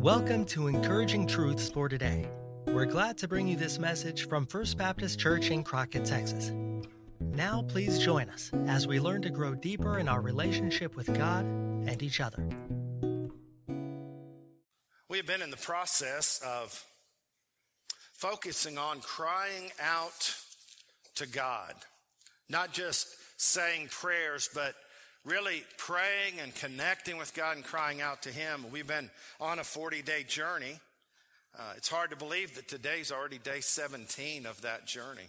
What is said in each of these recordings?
Welcome to Encouraging Truths for Today. We're glad to bring you this message from First Baptist Church in Crockett, Texas. Now, please join us as we learn to grow deeper in our relationship with God and each other. We have been in the process of focusing on crying out to God, not just saying prayers, but really praying and connecting with God and crying out to Him. We've been on a 40 day journey. Uh, it's hard to believe that today's already day 17 of that journey.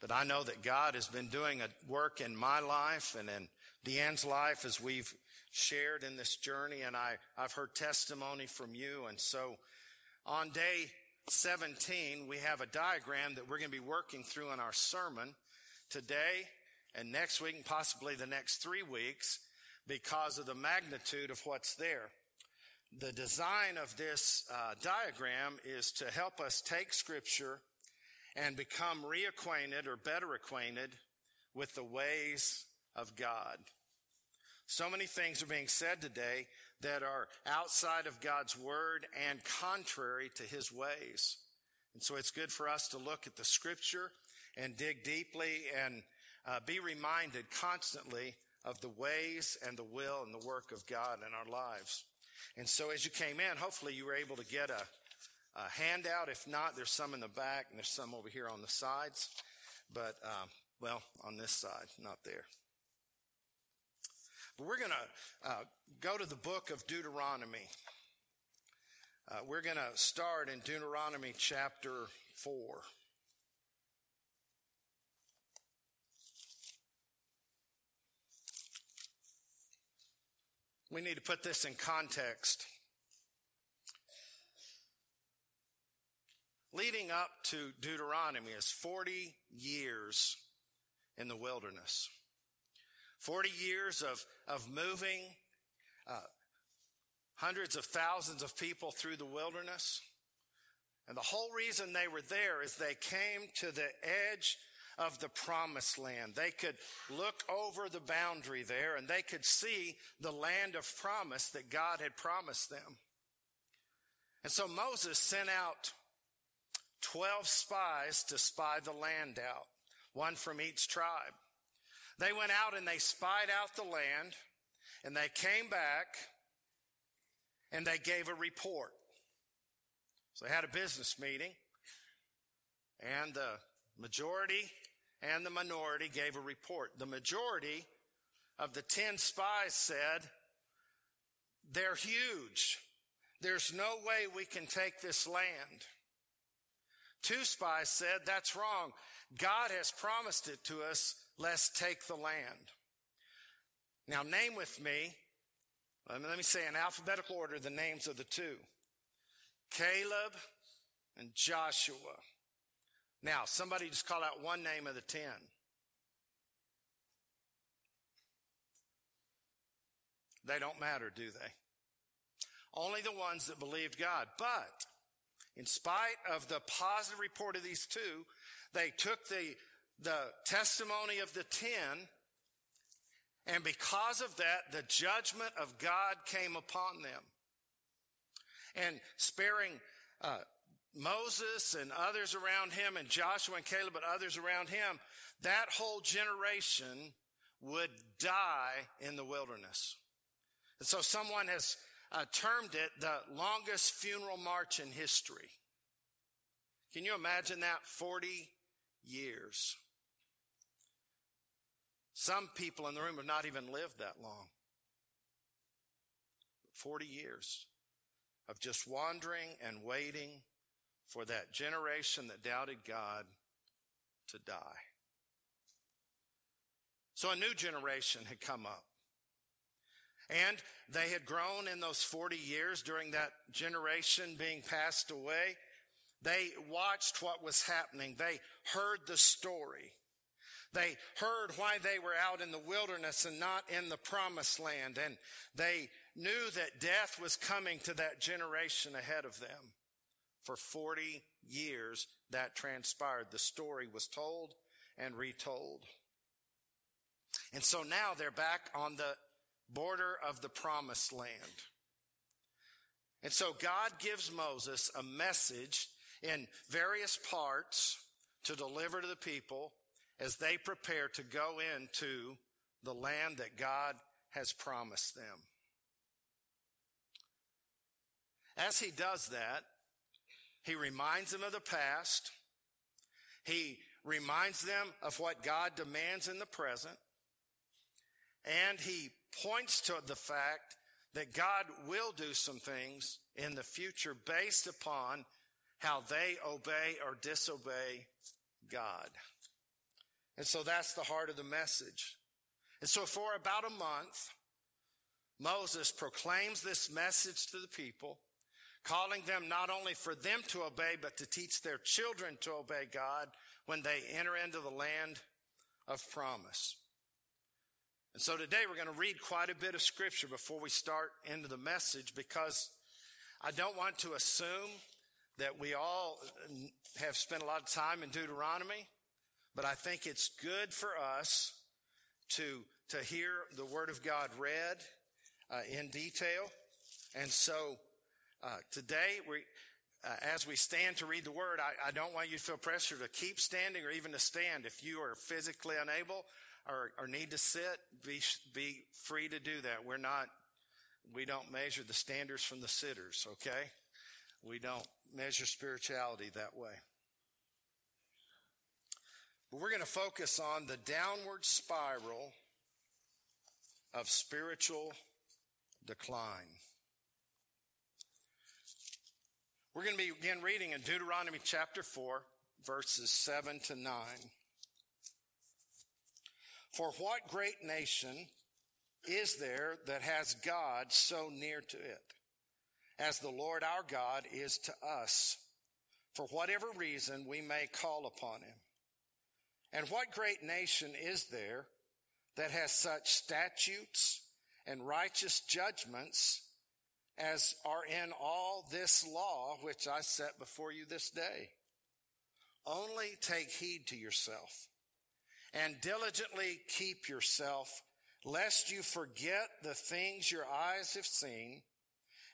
But I know that God has been doing a work in my life and in Deanne's life as we've shared in this journey. And I, I've heard testimony from you. And so on day 17, we have a diagram that we're going to be working through in our sermon today and next week and possibly the next three weeks because of the magnitude of what's there. The design of this uh, diagram is to help us take scripture and become reacquainted or better acquainted with the ways of God. So many things are being said today that are outside of God's word and contrary to his ways. And so it's good for us to look at the scripture and dig deeply and uh, be reminded constantly of the ways and the will and the work of God in our lives. And so as you came in, hopefully you were able to get a, a handout. If not, there's some in the back and there's some over here on the sides. But, um, well, on this side, not there. But we're going to uh, go to the book of Deuteronomy. Uh, we're going to start in Deuteronomy chapter 4. We need to put this in context. Leading up to Deuteronomy is 40 years in the wilderness. 40 years of, of moving uh, hundreds of thousands of people through the wilderness. And the whole reason they were there is they came to the edge of the promised land. They could look over the boundary there and they could see the land of promise that God had promised them. And so Moses sent out 12 spies to spy the land out, one from each tribe. They went out and they spied out the land and they came back and they gave a report. So they had a business meeting and the majority and the minority gave a report. The majority of the 10 spies said, they're huge. There's no way we can take this land. Two spies said, that's wrong. God has promised it to us. Let's take the land. Now name with me, let me say in alphabetical order the names of the two. Caleb and Joshua. Now, somebody just call out one name of the ten. They don't matter, do they? Only the ones that believed God. But in spite of the positive report of these two, they took the, the testimony of the ten, and because of that, the judgment of God came upon them. And sparing uh, Moses and others around him and Joshua and Caleb and others around him, that whole generation would die in the wilderness. And so someone has uh, termed it the longest funeral march in history. Can you imagine that? 40 years. Some people in the room have not even lived that long. 40 years of just wandering and waiting for that generation that doubted God to die. So a new generation had come up. And they had grown in those 40 years during that generation being passed away. They watched what was happening. They heard the story. They heard why they were out in the wilderness and not in the promised land. And they knew that death was coming to that generation ahead of them. For 40 years that transpired. The story was told and retold. And so now they're back on the border of the promised land. And so God gives Moses a message in various parts to deliver to the people as they prepare to go into the land that God has promised them. As he does that, he reminds them of the past. He reminds them of what God demands in the present. And he points to the fact that God will do some things in the future based upon how they obey or disobey God. And so that's the heart of the message. And so for about a month, Moses proclaims this message to the people, calling them not only for them to obey, but to teach their children to obey God when they enter into the land of promise. And so today we're going to read quite a bit of scripture before we start into the message because I don't want to assume that we all have spent a lot of time in Deuteronomy, but I think it's good for us to, to hear the Word of God read uh, in detail. And so uh, today, we, uh, as we stand to read the Word, I, I don't want you to feel pressure to keep standing or even to stand. If you are physically unable, or, or need to sit, be, be free to do that. We're not, we don't measure the standards from the sitters, okay? We don't measure spirituality that way. But we're going to focus on the downward spiral of spiritual decline. We're going to begin reading in Deuteronomy chapter 4, verses 7 to 9. For what great nation is there that has God so near to it, as the Lord our God is to us, for whatever reason we may call upon him? And what great nation is there that has such statutes and righteous judgments as are in all this law which I set before you this day? Only take heed to yourself and diligently keep yourself, lest you forget the things your eyes have seen,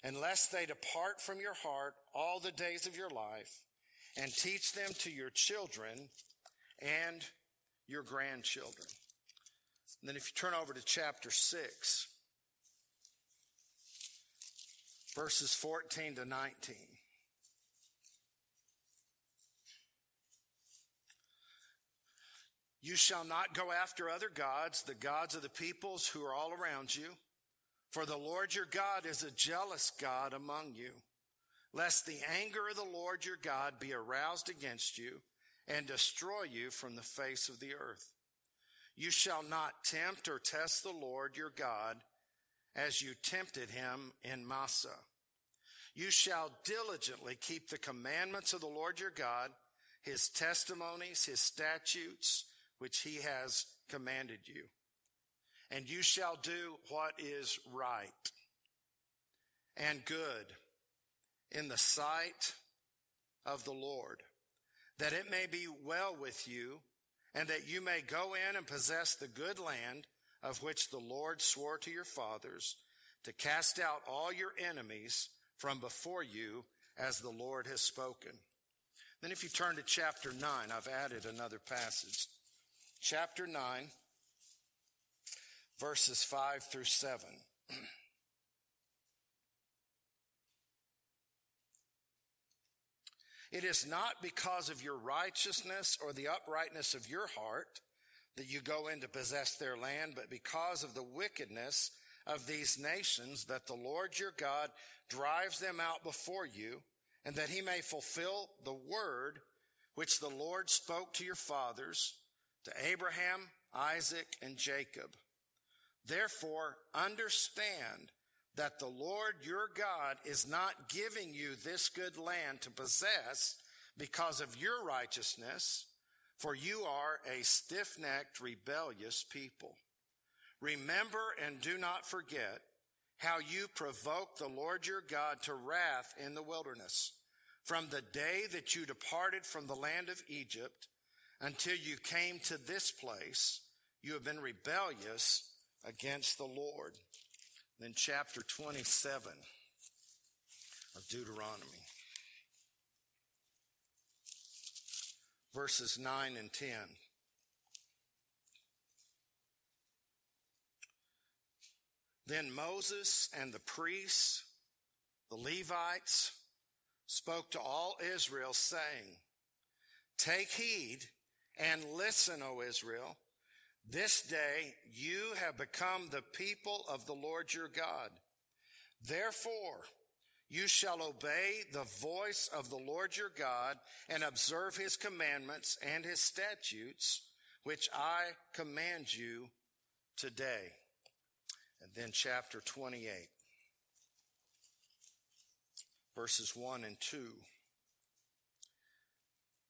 and lest they depart from your heart all the days of your life, and teach them to your children and your grandchildren. And then if you turn over to chapter 6, verses 14 to 19. You shall not go after other gods, the gods of the peoples who are all around you. For the Lord your God is a jealous God among you, lest the anger of the Lord your God be aroused against you and destroy you from the face of the earth. You shall not tempt or test the Lord your God as you tempted him in Massah. You shall diligently keep the commandments of the Lord your God, his testimonies, his statutes, which he has commanded you. And you shall do what is right and good in the sight of the Lord, that it may be well with you and that you may go in and possess the good land of which the Lord swore to your fathers to cast out all your enemies from before you as the Lord has spoken. Then if you turn to chapter 9, I've added another passage chapter 9, verses 5 through 7. It is not because of your righteousness or the uprightness of your heart that you go in to possess their land, but because of the wickedness of these nations that the Lord your God drives them out before you, and that he may fulfill the word which the Lord spoke to your fathers to Abraham, Isaac, and Jacob. Therefore, understand that the Lord your God is not giving you this good land to possess because of your righteousness, for you are a stiff-necked, rebellious people. Remember and do not forget how you provoked the Lord your God to wrath in the wilderness from the day that you departed from the land of Egypt until you came to this place, you have been rebellious against the Lord. Then chapter 27. of Deuteronomy. Verses 9 and 10. Then Moses and the priests, the Levites, spoke to all Israel, saying, Take heed and listen, O Israel. This day you have become the people of the Lord your God. Therefore, you shall obey the voice of the Lord your God and observe his commandments and his statutes, which I command you today. And then chapter 28, verses 1 and 2.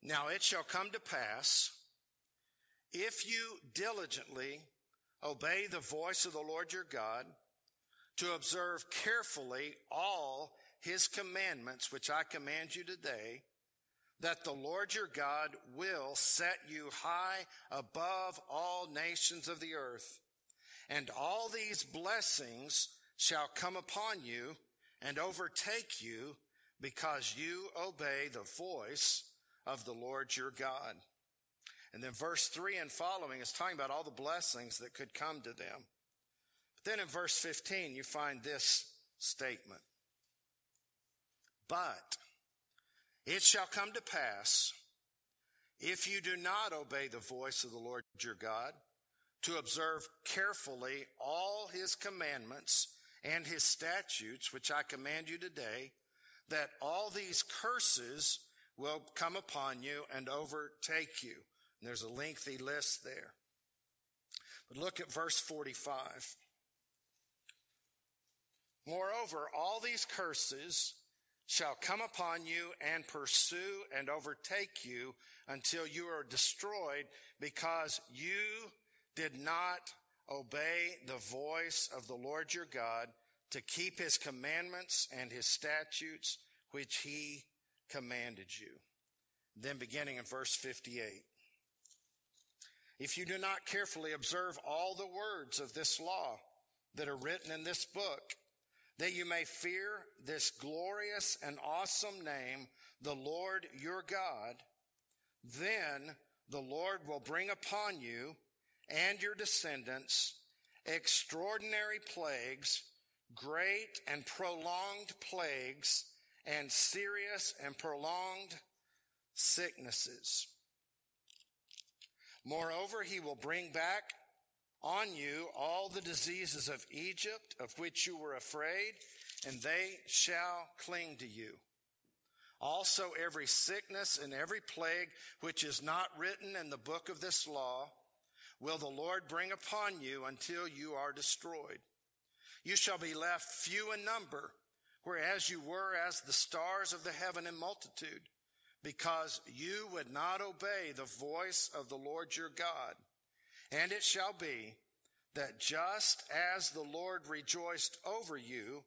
Now it shall come to pass, if you diligently obey the voice of the Lord your God, to observe carefully all his commandments, which I command you today, that the Lord your God will set you high above all nations of the earth. And all these blessings shall come upon you and overtake you because you obey the voice of the Lord your God. And then verse three and following is talking about all the blessings that could come to them. But then in verse 15, you find this statement. But it shall come to pass if you do not obey the voice of the Lord your God to observe carefully all his commandments and his statutes, which I command you today, that all these curses will come upon you and overtake you. And there's a lengthy list there. But look at verse 45. Moreover, all these curses shall come upon you and pursue and overtake you until you are destroyed because you did not obey the voice of the Lord your God to keep his commandments and his statutes, which he commanded you. Then beginning in verse 58. If you do not carefully observe all the words of this law that are written in this book, that you may fear this glorious and awesome name, the Lord your God, then the Lord will bring upon you and your descendants extraordinary plagues, great and prolonged plagues, and serious and prolonged sicknesses. Moreover, he will bring back on you all the diseases of Egypt of which you were afraid, and they shall cling to you. Also, every sickness and every plague which is not written in the book of this law will the Lord bring upon you until you are destroyed. You shall be left few in number, whereas you were as the stars of the heaven in multitude, because you would not obey the voice of the Lord your God. And it shall be that just as the Lord rejoiced over you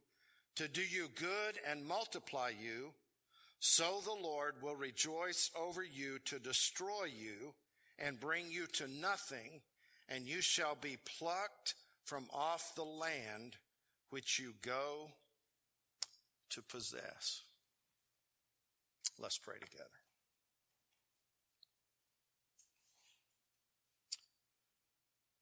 to do you good and multiply you, so the Lord will rejoice over you to destroy you and bring you to nothing, and you shall be plucked from off the land which you go to possess. Let's pray together.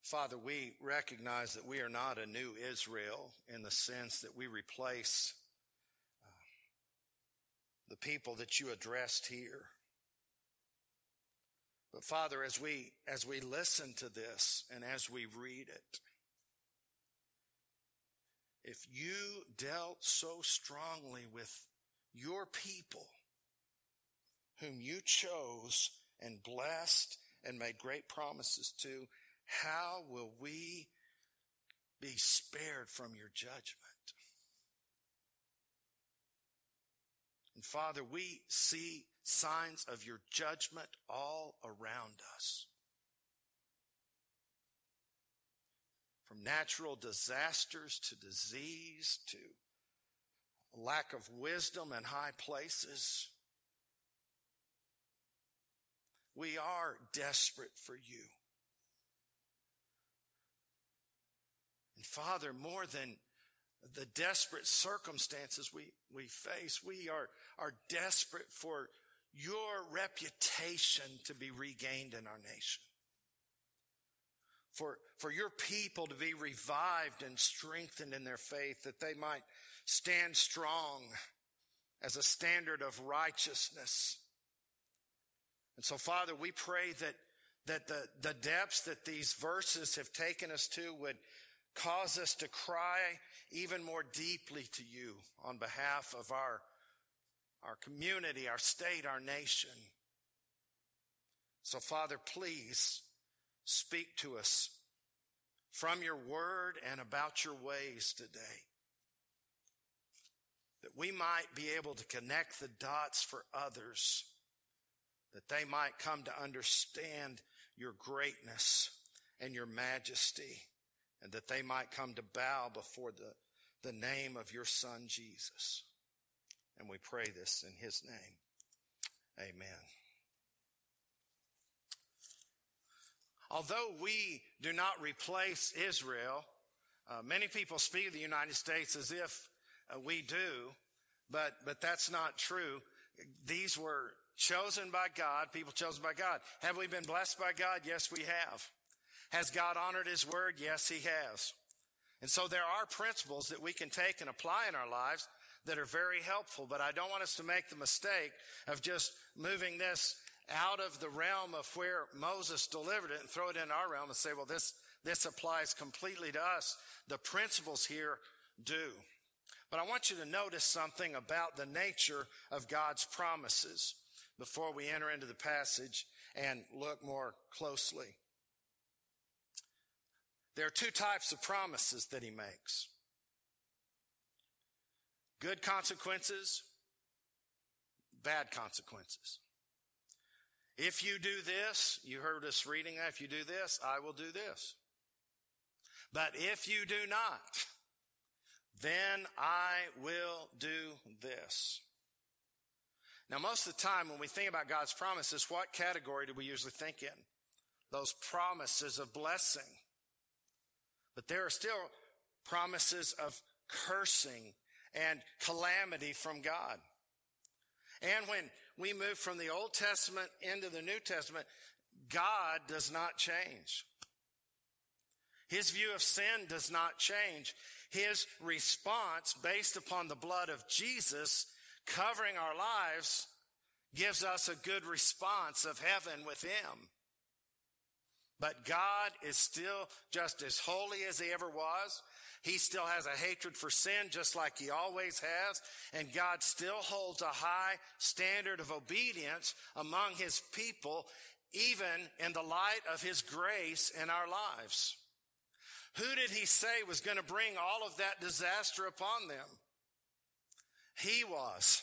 Father, we recognize that we are not a new Israel in the sense that we replace uh, the people that you addressed here. But Father, as we, as we listen to this and as we read it, if you dealt so strongly with your people, whom you chose and blessed and made great promises to, how will we be spared from your judgment? And Father, we see signs of your judgment all around us. From natural disasters to disease to lack of wisdom in high places. We are desperate for you. Father, more than the desperate circumstances we, we face. We are, are desperate for your reputation to be regained in our nation. For, for your people to be revived and strengthened in their faith, that they might stand strong as a standard of righteousness. And so, Father, we pray that, that the, the depths that these verses have taken us to would cause us to cry even more deeply to you on behalf of our, our community, our state, our nation. So, Father, please speak to us from your word and about your ways today. That we might be able to connect the dots for others, that they might come to understand your greatness and your majesty, and that they might come to bow before the, the name of your son, Jesus. And we pray this in his name. Amen. Although we do not replace Israel, uh, many people speak of the United States as if uh, we do, but, but that's not true. These were chosen by God, people chosen by God. Have we been blessed by God? Yes, we have. Has God honored his word? Yes, he has. And so there are principles that we can take and apply in our lives that are very helpful, but I don't want us to make the mistake of just moving this out of the realm of where Moses delivered it and throw it in our realm and say, well, this, this applies completely to us. The principles here do. But I want you to notice something about the nature of God's promises before we enter into the passage and look more closely. There are two types of promises that he makes. Good consequences, bad consequences. If you do this, you heard us reading that, if you do this, I will do this. But if you do not, then I will do this. Now, most of the time when we think about God's promises, what category do we usually think in? Those promises of blessing. But there are still promises of cursing and calamity from God. And when we move from the Old Testament into the New Testament, God does not change. His view of sin does not change. His response based upon the blood of Jesus covering our lives gives us a good response of heaven with Him. But God is still just as holy as He ever was. He still has a hatred for sin just like he always has. And God still holds a high standard of obedience among his people, even in the light of his grace in our lives. Who did he say was going to bring all of that disaster upon them? He was.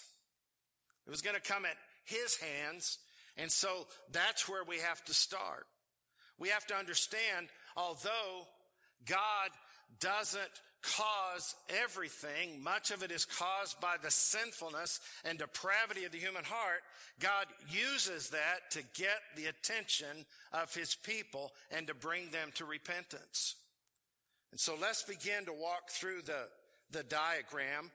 It was going to come at his hands. And so that's where we have to start. We have to understand, although God doesn't cause everything. Much of it is caused by the sinfulness and depravity of the human heart. God uses that to get the attention of his people and to bring them to repentance. And so let's begin to walk through the, the diagram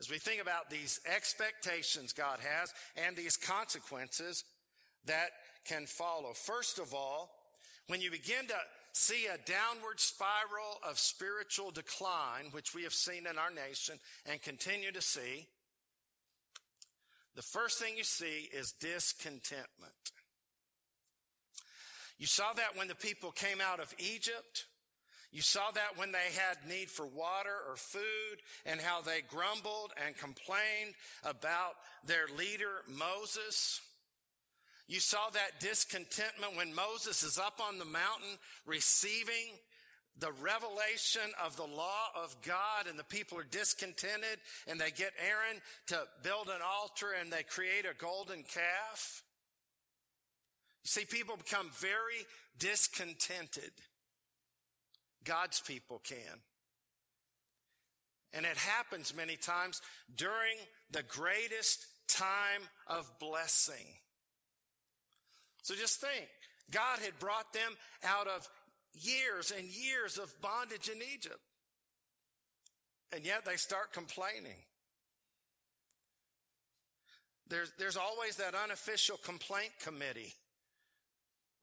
as we think about these expectations God has and these consequences that can follow. First of all, when you begin to see a downward spiral of spiritual decline, which we have seen in our nation and continue to see, the first thing you see is discontentment. You saw that when the people came out of Egypt. You saw that when they had need for water or food and how they grumbled and complained about their leader, Moses. You saw that discontentment when Moses is up on the mountain receiving the revelation of the law of God and the people are discontented and they get Aaron to build an altar and they create a golden calf. You see, people become very discontented. God's people can. And it happens many times during the greatest time of blessing. So just think, God had brought them out of years and years of bondage in Egypt. And yet they start complaining. There's, there's always that unofficial complaint committee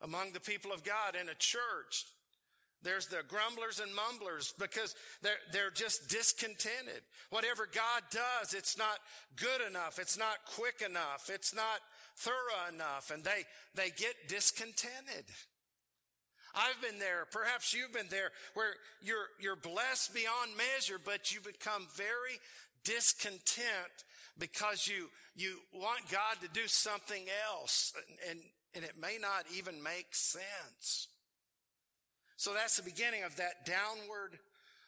among the people of God in a church. There's the grumblers and mumblers because they're, they're just discontented. Whatever God does, it's not good enough. It's not quick enough. It's not thorough enough. And they, they get discontented. I've been there. Perhaps you've been there where you're, you're blessed beyond measure, but you become very discontent because you, you want God to do something else and, and and it may not even make sense. So that's the beginning of that downward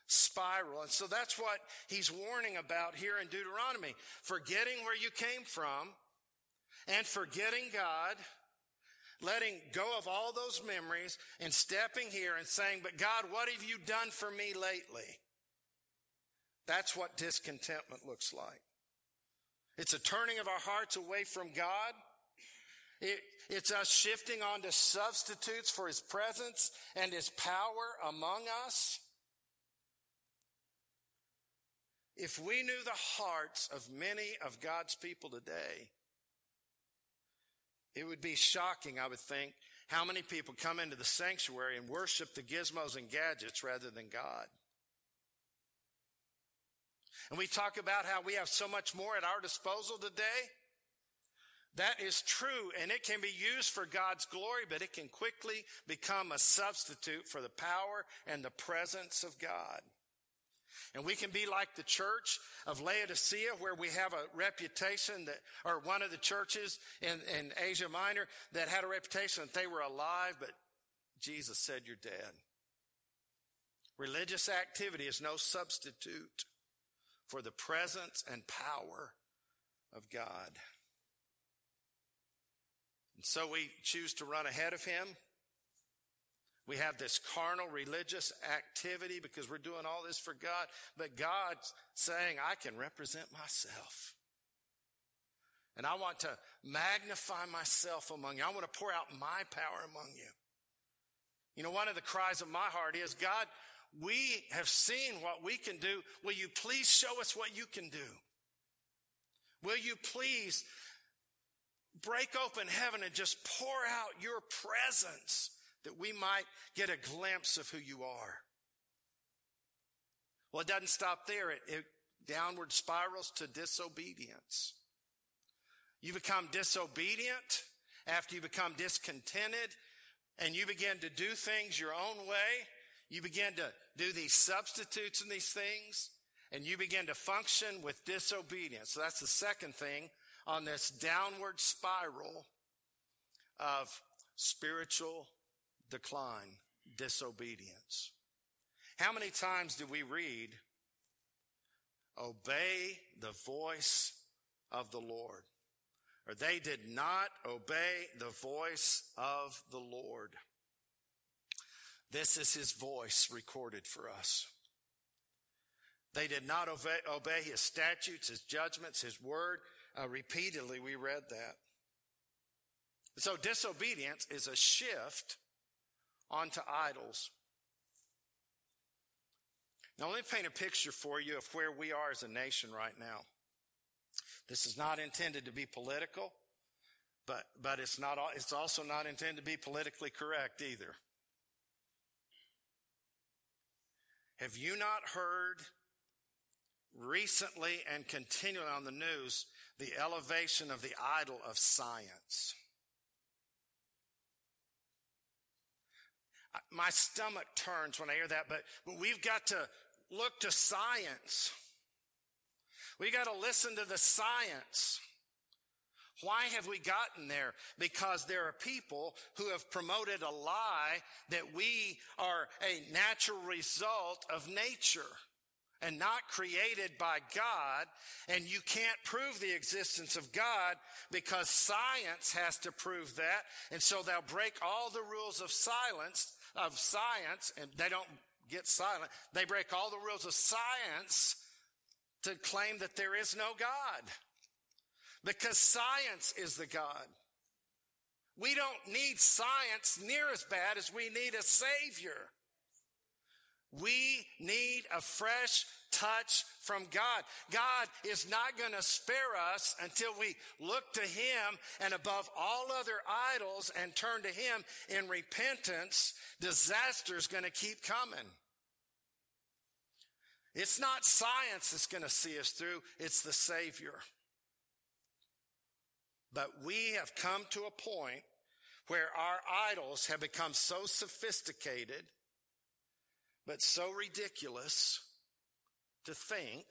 spiral. And so that's what he's warning about here in Deuteronomy. Forgetting where you came from and forgetting God, letting go of all those memories and stepping here and saying, but God, what have you done for me lately? That's what discontentment looks like. It's a turning of our hearts away from God. It, it's us shifting onto substitutes for His presence and His power among us. If we knew the hearts of many of God's people today, it would be shocking, I would think, how many people come into the sanctuary and worship the gizmos and gadgets rather than God. And we talk about how we have so much more at our disposal today. That is true, and it can be used for God's glory, but it can quickly become a substitute for the power and the presence of God. And we can be like the church of Laodicea, where we have a reputation that, or one of the churches in, in Asia Minor that had a reputation that they were alive, but Jesus said, You're dead. Religious activity is no substitute for the presence and power of God. And so we choose to run ahead of Him. We have this carnal religious activity because we're doing all this for God, but God's saying, I can represent myself. And I want to magnify myself among you. I want to pour out my power among you. You know, one of the cries of my heart is, God, we have seen what we can do. Will you please show us what you can do? Will you please break open heaven and just pour out your presence that we might get a glimpse of who you are? Well, it doesn't stop there. It, it downward spirals to disobedience. You become disobedient after you become discontented and you begin to do things your own way you begin to do these substitutes and these things, and you begin to function with disobedience. So that's the second thing on this downward spiral of spiritual decline, disobedience. How many times do we read, obey the voice of the Lord? Or they did not obey the voice of the Lord. This is his voice recorded for us. They did not obey, obey his statutes, his judgments, his word. Uh, repeatedly, we read that. So disobedience is a shift onto idols. Now, let me paint a picture for you of where we are as a nation right now. This is not intended to be political, but, but it's not, it's also not intended to be politically correct either. Have you not heard recently and continually on the news the elevation of the idol of science? My stomach turns when I hear that, but, but we've got to look to science. We got to listen to the science. Why have we gotten there? Because there are people who have promoted a lie that we are a natural result of nature and not created by God. And you can't prove the existence of God because science has to prove that. And so they'll break all the rules of silence, of science, and they don't get silent. They break all the rules of science to claim that there is no God because science is the God. We don't need science near as bad as we need a Savior. We need a fresh touch from God. God is not going to spare us until we look to Him and above all other idols and turn to Him in repentance. Disaster is going to keep coming. It's not science that's going to see us through, it's the Savior. But we have come to a point where our idols have become so sophisticated, but so ridiculous to think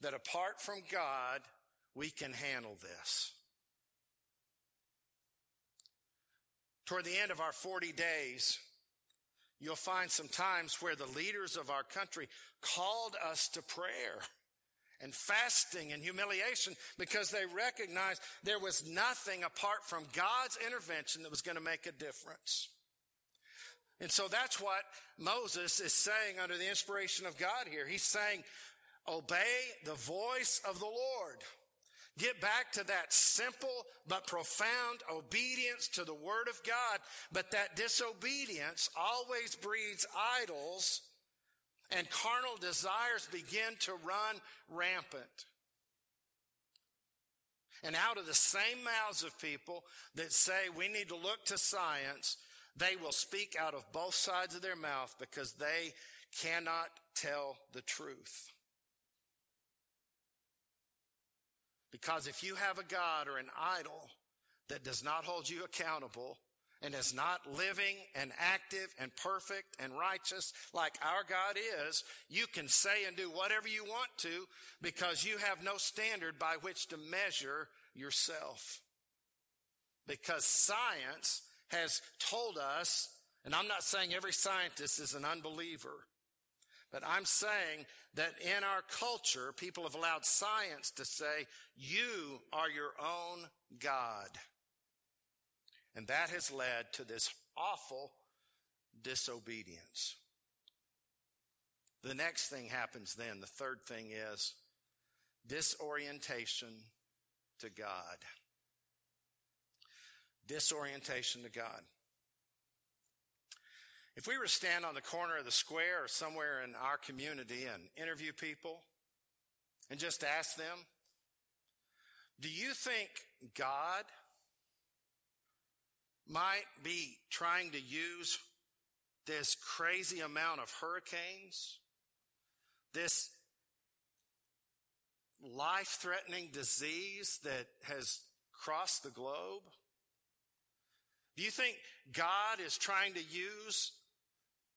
that apart from God, we can handle this. Toward the end of our 40 days, you'll find some times where the leaders of our country called us to prayer and fasting and humiliation because they recognized there was nothing apart from God's intervention that was going to make a difference. And so that's what Moses is saying under the inspiration of God here. He's saying, obey the voice of the Lord. Get back to that simple but profound obedience to the word of God. But that disobedience always breeds idols and carnal desires begin to run rampant. And out of the same mouths of people that say we need to look to science, they will speak out of both sides of their mouth because they cannot tell the truth. Because if you have a God or an idol that does not hold you accountable and is not living and active and perfect and righteous like our God is, you can say and do whatever you want to because you have no standard by which to measure yourself. Because science has told us, and I'm not saying every scientist is an unbeliever, but I'm saying that in our culture, people have allowed science to say, you are your own God. And that has led to this awful disobedience. The next thing happens then. The third thing is disorientation to God disorientation to God. If we were to stand on the corner of the square or somewhere in our community and interview people and just ask them, do you think God might be trying to use this crazy amount of hurricanes, this life threatening disease that has crossed the globe? Do you think God is trying to use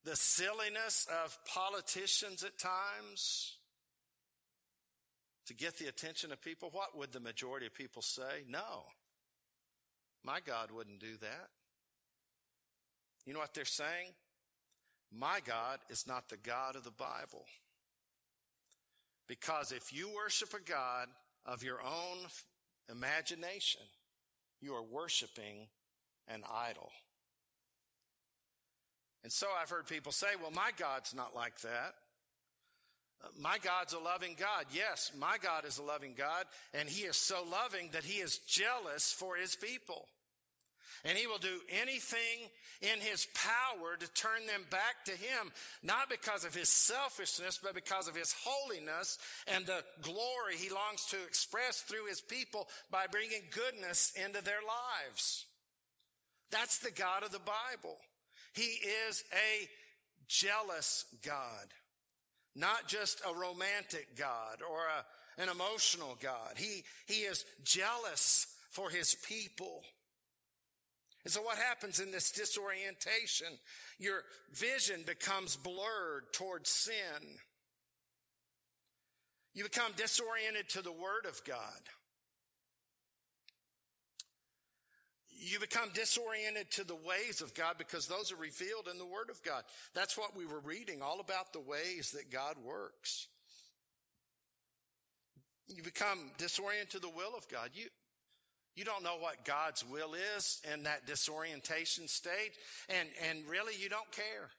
the silliness of politicians at times to get the attention of people? What would the majority of people say? No. My God wouldn't do that. You know what they're saying? My God is not the God of the Bible. Because if you worship a God of your own imagination, you are worshiping an idol. And so I've heard people say, well, my God's not like that. Uh, my God's a loving God. Yes, my God is a loving God, and He is so loving that He is jealous for His people. And He will do anything in His power to turn them back to Him, not because of His selfishness, but because of His holiness and the glory He longs to express through His people by bringing goodness into their lives. That's the God of the Bible. He is a jealous God, not just a romantic God or a, an emotional God. He, he is jealous for his people. And so what happens in this disorientation? Your vision becomes blurred towards sin. You become disoriented to the word of God. You become disoriented to the ways of God because those are revealed in the Word of God. That's what we were reading, all about the ways that God works. You become disoriented to the will of God. You, you don't know what God's will is in that disorientation state, and, and really you don't care.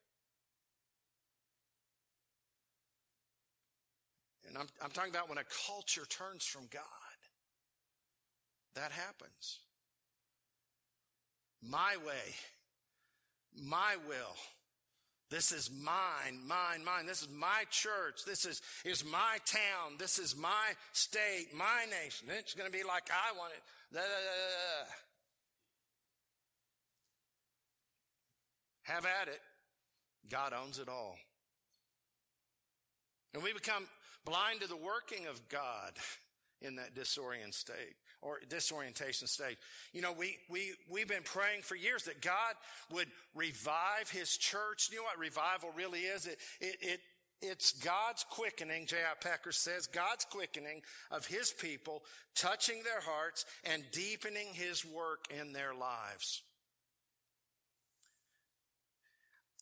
And I'm, I'm talking about when a culture turns from God. That happens my way, my will, This is mine, mine, mine. This is my church. This is, is my town. This is my state, my nation. It's going to be like I want it. Da, da, da, Have at it. God owns it all. And we become blind to the working of God in that disoriented state or disorientation state. You know, we, we, we've been praying for years that God would revive his church. You know what revival really is? It, it, it it's God's quickening, J.I. Packer says, God's quickening of his people, touching their hearts and deepening his work in their lives.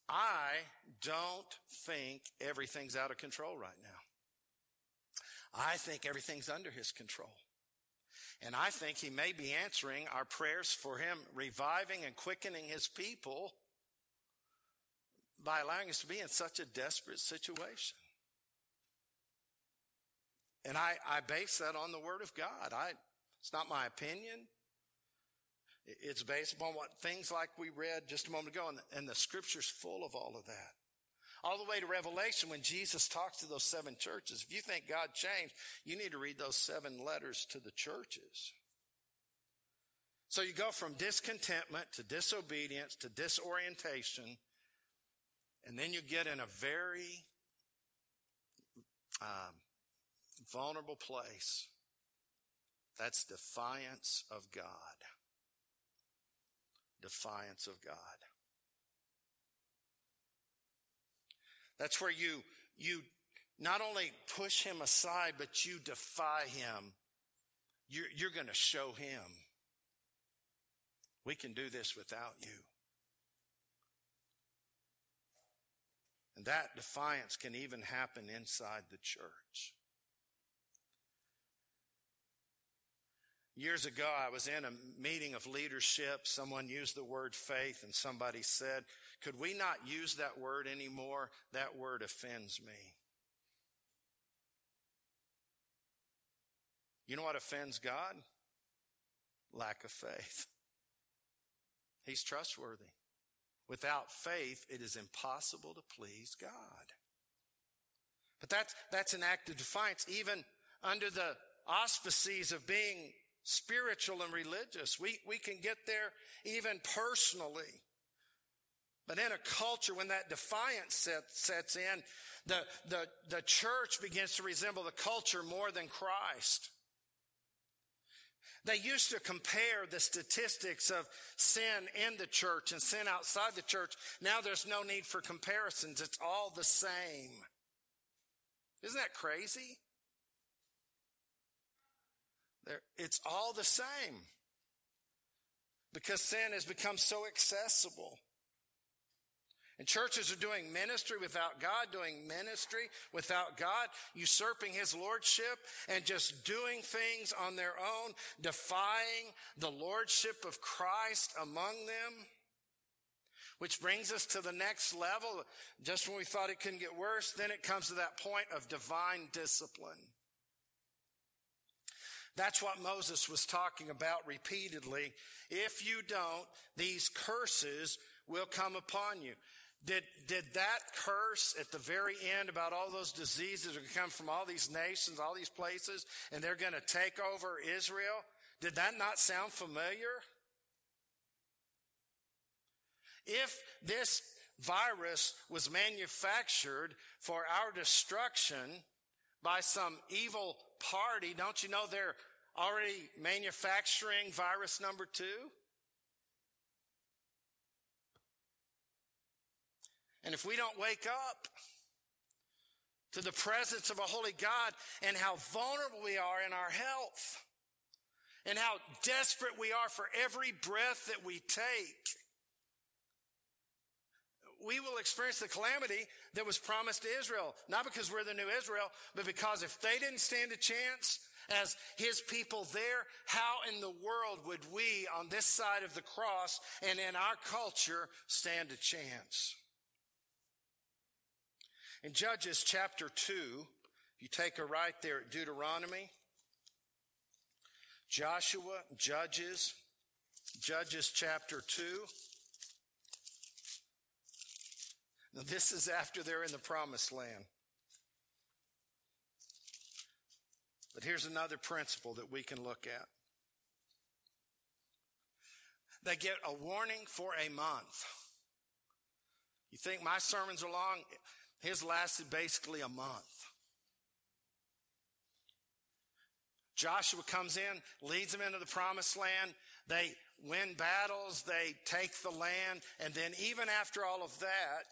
I don't think everything's out of control right now. I think everything's under his control. And I think he may be answering our prayers for him reviving and quickening his people by allowing us to be in such a desperate situation. And I, I base that on the word of God. I, it's not my opinion. It's based upon what things like we read just a moment ago, and, and the scripture's full of all of that. All the way to Revelation when Jesus talks to those seven churches. If you think God changed, you need to read those seven letters to the churches. So you go from discontentment to disobedience to disorientation, and then you get in a very um, vulnerable place. That's defiance of God. Defiance of God. That's where you, you not only push him aside, but you defy him. You're, you're going to show him. We can do this without you. And that defiance can even happen inside the church. Years ago, I was in a meeting of leadership. Someone used the word faith, and somebody said, Could we not use that word anymore? That word offends me. You know what offends God? Lack of faith. He's trustworthy. Without faith, it is impossible to please God. But that's, that's an act of defiance, even under the auspices of being spiritual and religious. We, we can get there even personally. But in a culture, when that defiance set, sets in, the, the, the church begins to resemble the culture more than Christ. They used to compare the statistics of sin in the church and sin outside the church. Now there's no need for comparisons. It's all the same. Isn't that crazy? There, It's all the same because sin has become so accessible. And churches are doing ministry without God, doing ministry without God, usurping His Lordship and just doing things on their own, defying the Lordship of Christ among them. Which brings us to the next level. Just when we thought it couldn't get worse, then it comes to that point of divine discipline. That's what Moses was talking about repeatedly. If you don't, these curses will come upon you. Did, did that curse at the very end about all those diseases that come from all these nations, all these places, and they're going to take over Israel? Did that not sound familiar? If this virus was manufactured for our destruction, by some evil party. Don't you know they're already manufacturing virus number two? And if we don't wake up to the presence of a holy God and how vulnerable we are in our health and how desperate we are for every breath that we take, we will experience the calamity that was promised to Israel. Not because we're the new Israel, but because if they didn't stand a chance as his people there, how in the world would we on this side of the cross and in our culture stand a chance? In Judges chapter 2, you take a right there at Deuteronomy, Joshua, Judges, Judges chapter 2. Now, this is after they're in the promised land. But here's another principle that we can look at. They get a warning for a month. You think my sermons are long? His lasted basically a month. Joshua comes in, leads them into the promised land. They win battles, they take the land, and then even after all of that,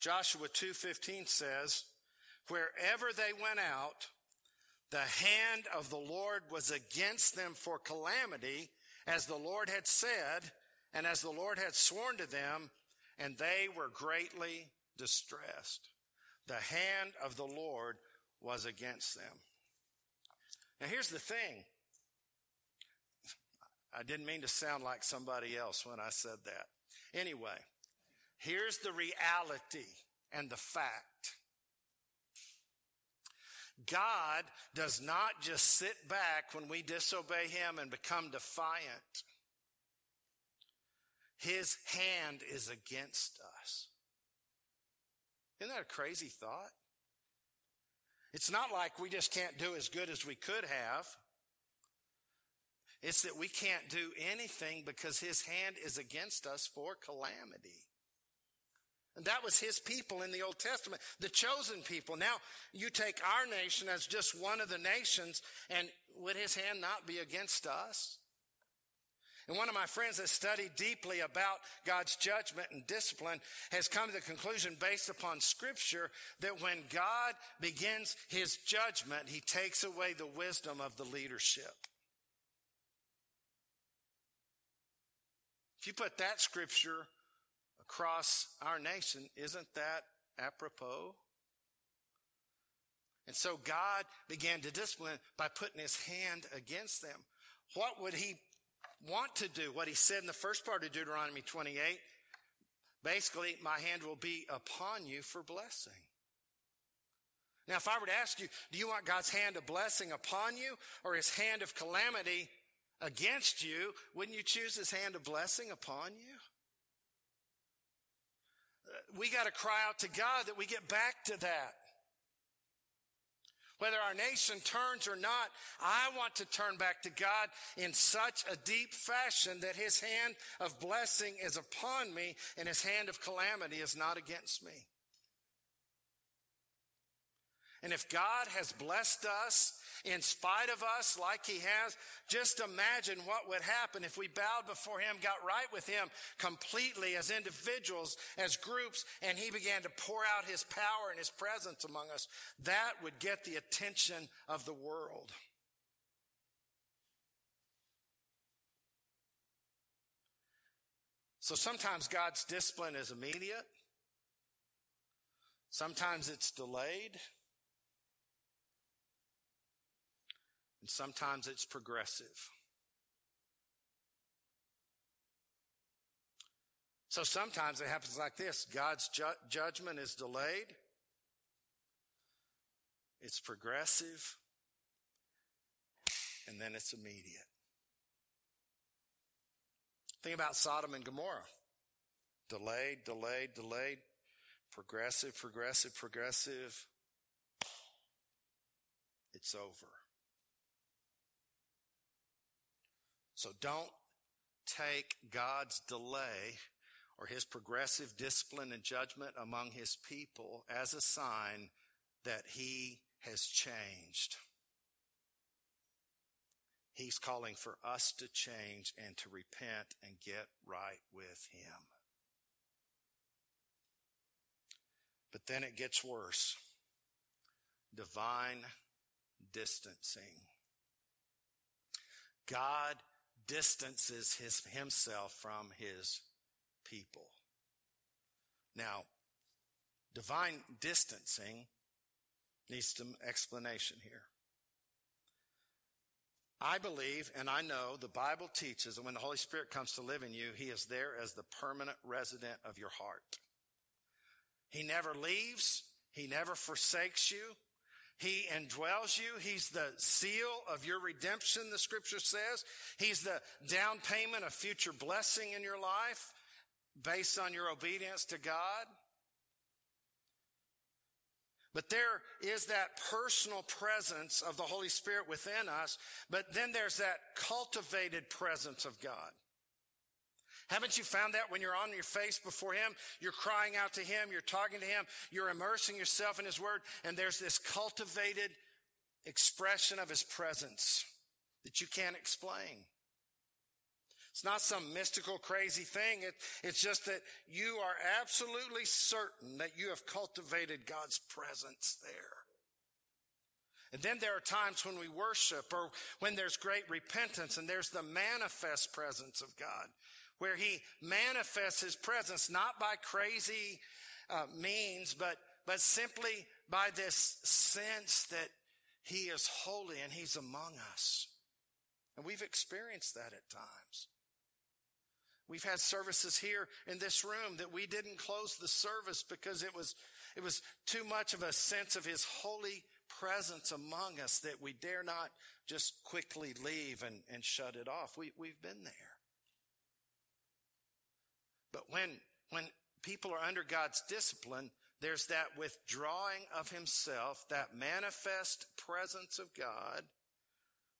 Joshua 2:15 says, wherever they went out, the hand of the Lord was against them for calamity, as the Lord had said, and as the Lord had sworn to them, and they were greatly distressed. The hand of the Lord was against them. Now here's the thing. I didn't mean to sound like somebody else when I said that. Anyway, here's the reality and the fact. God does not just sit back when we disobey Him and become defiant. His hand is against us. Isn't that a crazy thought? It's not like we just can't do as good as we could have. It's that we can't do anything because his hand is against us for calamity. And that was his people in the Old Testament, the chosen people. Now, you take our nation as just one of the nations, and would his hand not be against us? And one of my friends that studied deeply about God's judgment and discipline has come to the conclusion based upon scripture that when God begins his judgment, he takes away the wisdom of the leadership. If you put that scripture across our nation, isn't that apropos? And so God began to discipline by putting his hand against them. What would he want to do? What he said in the first part of Deuteronomy 28 basically, my hand will be upon you for blessing. Now, if I were to ask you, do you want God's hand of blessing upon you or his hand of calamity against you? Wouldn't you choose his hand of blessing upon you? Uh, we got to cry out to God that we get back to that. Whether our nation turns or not, I want to turn back to God in such a deep fashion that his hand of blessing is upon me and his hand of calamity is not against me. And if God has blessed us in spite of us like he has, just imagine what would happen if we bowed before him, got right with him completely as individuals, as groups, and he began to pour out his power and his presence among us. That would get the attention of the world. So sometimes God's discipline is immediate. Sometimes it's delayed. And sometimes it's progressive. So sometimes it happens like this God's ju- judgment is delayed, it's progressive, and then it's immediate. Think about Sodom and Gomorrah. Delayed, delayed, delayed, progressive, progressive, progressive. It's over. So don't take God's delay or his progressive discipline and judgment among his people as a sign that he has changed. He's calling for us to change and to repent and get right with him. But then it gets worse. Divine distancing. God distances his, himself from his people. Now, divine distancing needs some explanation here. I believe and I know the Bible teaches that when the Holy Spirit comes to live in you, He is there as the permanent resident of your heart. He never leaves. He never forsakes you. He indwells you. He's the seal of your redemption, the scripture says. He's the down payment of future blessing in your life based on your obedience to God. But there is that personal presence of the Holy Spirit within us, but then there's that cultivated presence of God. Haven't you found that when you're on your face before Him, you're crying out to Him, you're talking to Him, you're immersing yourself in His Word, and there's this cultivated expression of His presence that you can't explain. It's not some mystical, crazy thing. It, it's just that you are absolutely certain that you have cultivated God's presence there. And then there are times when we worship or when there's great repentance and there's the manifest presence of God where he manifests his presence not by crazy uh, means, but, but simply by this sense that he is holy and he's among us. And we've experienced that at times. We've had services here in this room that we didn't close the service because it was, it was too much of a sense of his holy presence among us that we dare not just quickly leave and, and shut it off. We, we've been there. But when, when people are under God's discipline, there's that withdrawing of himself, that manifest presence of God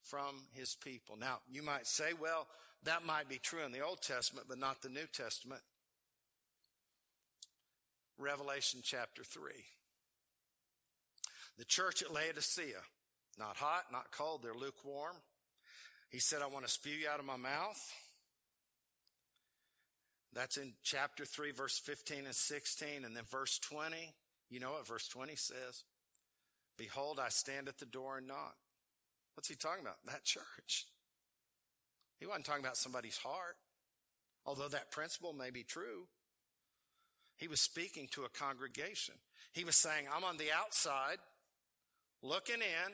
from his people. Now, you might say, well, that might be true in the Old Testament, but not the New Testament. Revelation chapter 3. The church at Laodicea, not hot, not cold, they're lukewarm. He said, I want to spew you out of my mouth. That's in chapter 3, verse 15 and 16. And then verse 20, you know what verse 20 says? Behold, I stand at the door and knock. What's he talking about? That church. He wasn't talking about somebody's heart, although that principle may be true. He was speaking to a congregation. He was saying, I'm on the outside looking in.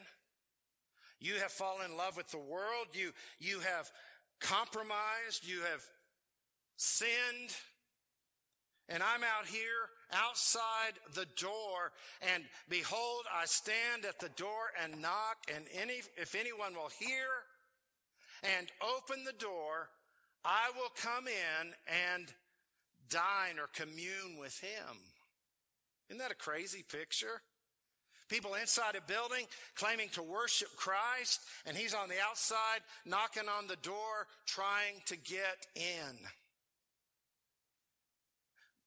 You have fallen in love with the world. You, you have compromised. You have sinned. And I'm out here outside the door and behold, I stand at the door and knock and any, if anyone will hear and open the door, I will come in and dine or commune with him. Isn't that a crazy picture? People inside a building claiming to worship Christ, and he's on the outside knocking on the door trying to get in.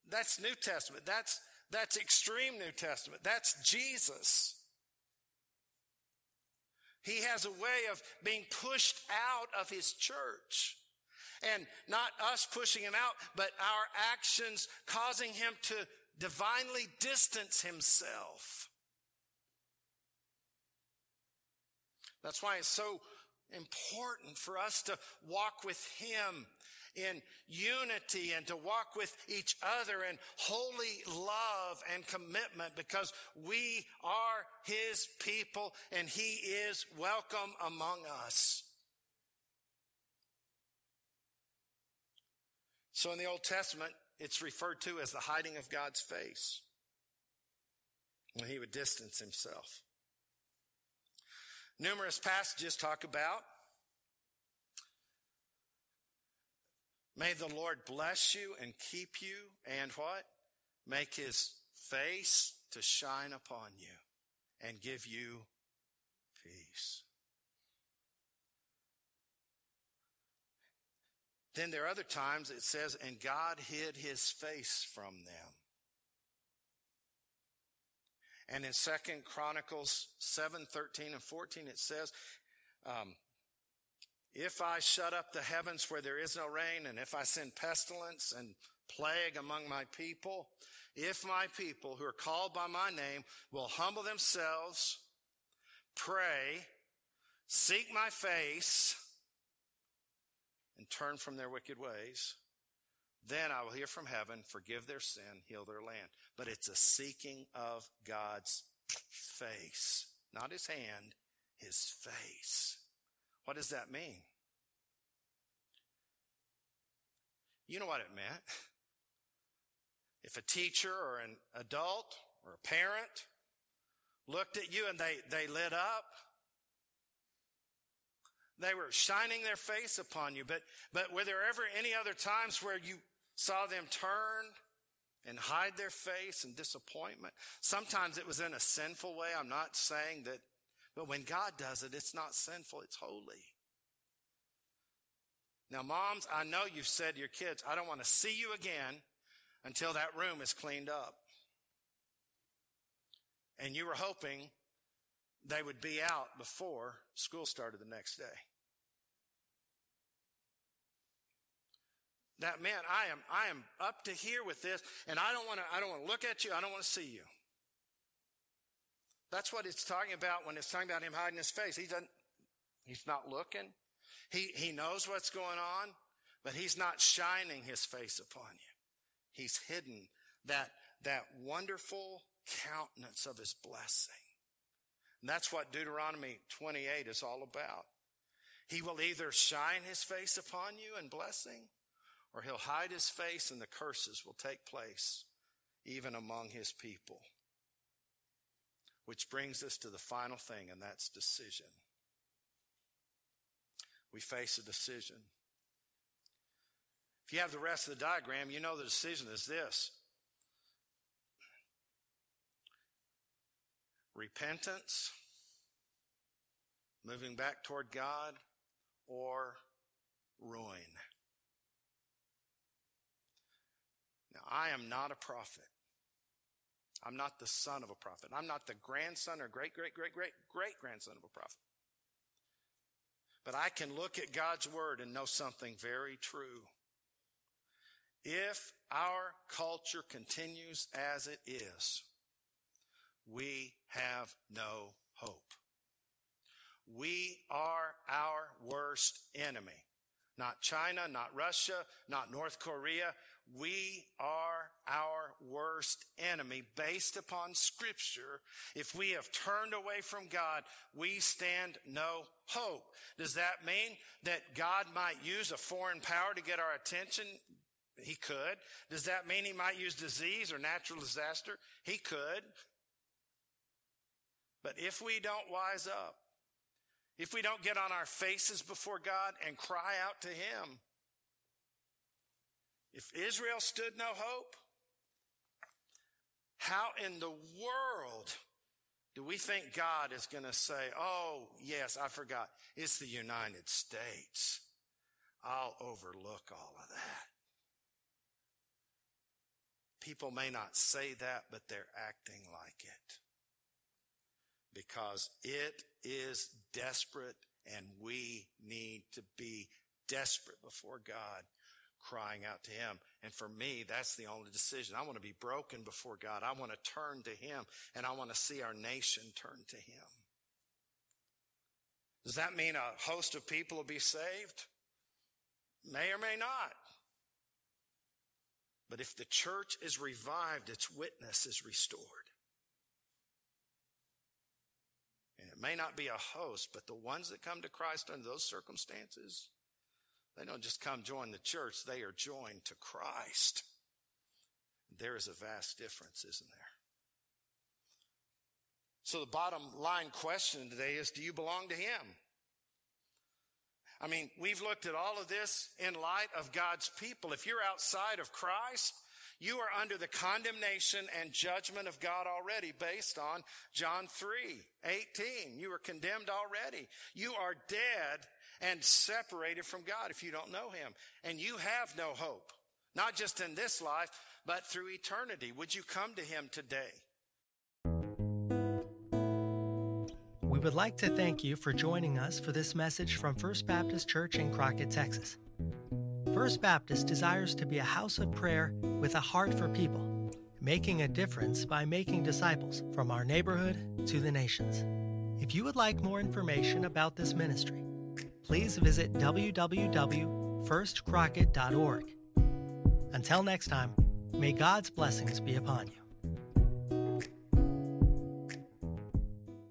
That's New Testament. That's, that's extreme New Testament. That's Jesus. He has a way of being pushed out of his church. And not us pushing him out, but our actions causing him to divinely distance himself. That's why it's so important for us to walk with him in unity and to walk with each other in holy love and commitment because we are his people and he is welcome among us. So in the Old Testament, it's referred to as the hiding of God's face when he would distance himself. Numerous passages talk about May the Lord bless you and keep you and what? Make his face to shine upon you and give you peace. Then there are other times it says, and God hid his face from them. And in Second Chronicles 7, 13 and 14, it says, um, if I shut up the heavens where there is no rain, and if I send pestilence and plague among my people, if my people who are called by my name will humble themselves, pray, seek my face, and turn from their wicked ways, then I will hear from heaven, forgive their sin, heal their land. But it's a seeking of God's face, not his hand, his face. What does that mean? You know what it meant. If a teacher or an adult or a parent looked at you and they, they lit up, they were shining their face upon you. But, but were there ever any other times where you saw them turn and hide their face in disappointment. Sometimes it was in a sinful way. I'm not saying that, but when God does it, it's not sinful, it's holy. Now, moms, I know you've said to your kids, I don't want to see you again until that room is cleaned up. And you were hoping they would be out before school started the next day. That man, I am, I am up to here with this, and I don't want to, I don't want to look at you. I don't want to see you. That's what it's talking about when it's talking about him hiding his face. He doesn't, he's not looking. He, he knows what's going on, but he's not shining his face upon you. He's hidden that, that wonderful countenance of his blessing. And that's what Deuteronomy 28 is all about. He will either shine his face upon you in blessing, or he'll hide his face and the curses will take place even among his people. Which brings us to the final thing, and that's decision. We face a decision. If you have the rest of the diagram, you know the decision is this repentance, moving back toward God, or ruin. Now, I am not a prophet. I'm not the son of a prophet. I'm not the grandson or great, great, great, great, great grandson of a prophet. But I can look at God's word and know something very true. If our culture continues as it is, we have no hope. We are our worst enemy. Not China, not Russia, not North Korea. We are our worst enemy based upon scripture. If we have turned away from God, we stand no hope. Does that mean that God might use a foreign power to get our attention? He could. Does that mean he might use disease or natural disaster? He could. But if we don't wise up, if we don't get on our faces before God and cry out to him, if Israel stood no hope, how in the world do we think God is going to say, oh, yes, I forgot. It's the United States. I'll overlook all of that. People may not say that, but they're acting like it. Because it is desperate and we need to be desperate before God crying out to him. And for me, that's the only decision. I want to be broken before God. I want to turn to him and I want to see our nation turn to him. Does that mean a host of people will be saved? May or may not. But if the church is revived, its witness is restored. And it may not be a host, but the ones that come to Christ under those circumstances, they don't just come join the church, they are joined to Christ. There is a vast difference, isn't there? So the bottom line question today is, do you belong to Him? I mean, we've looked at all of this in light of God's people. If you're outside of Christ, you are under the condemnation and judgment of God already based on John 3, 18. You are condemned already. You are dead and separated from God if you don't know Him. And you have no hope, not just in this life, but through eternity. Would you come to Him today? We would like to thank you for joining us for this message from First Baptist Church in Crockett, Texas. First Baptist desires to be a house of prayer with a heart for people, making a difference by making disciples from our neighborhood to the nations. If you would like more information about this ministry, please visit www.firstcrockett.org. Until next time, may God's blessings be upon you.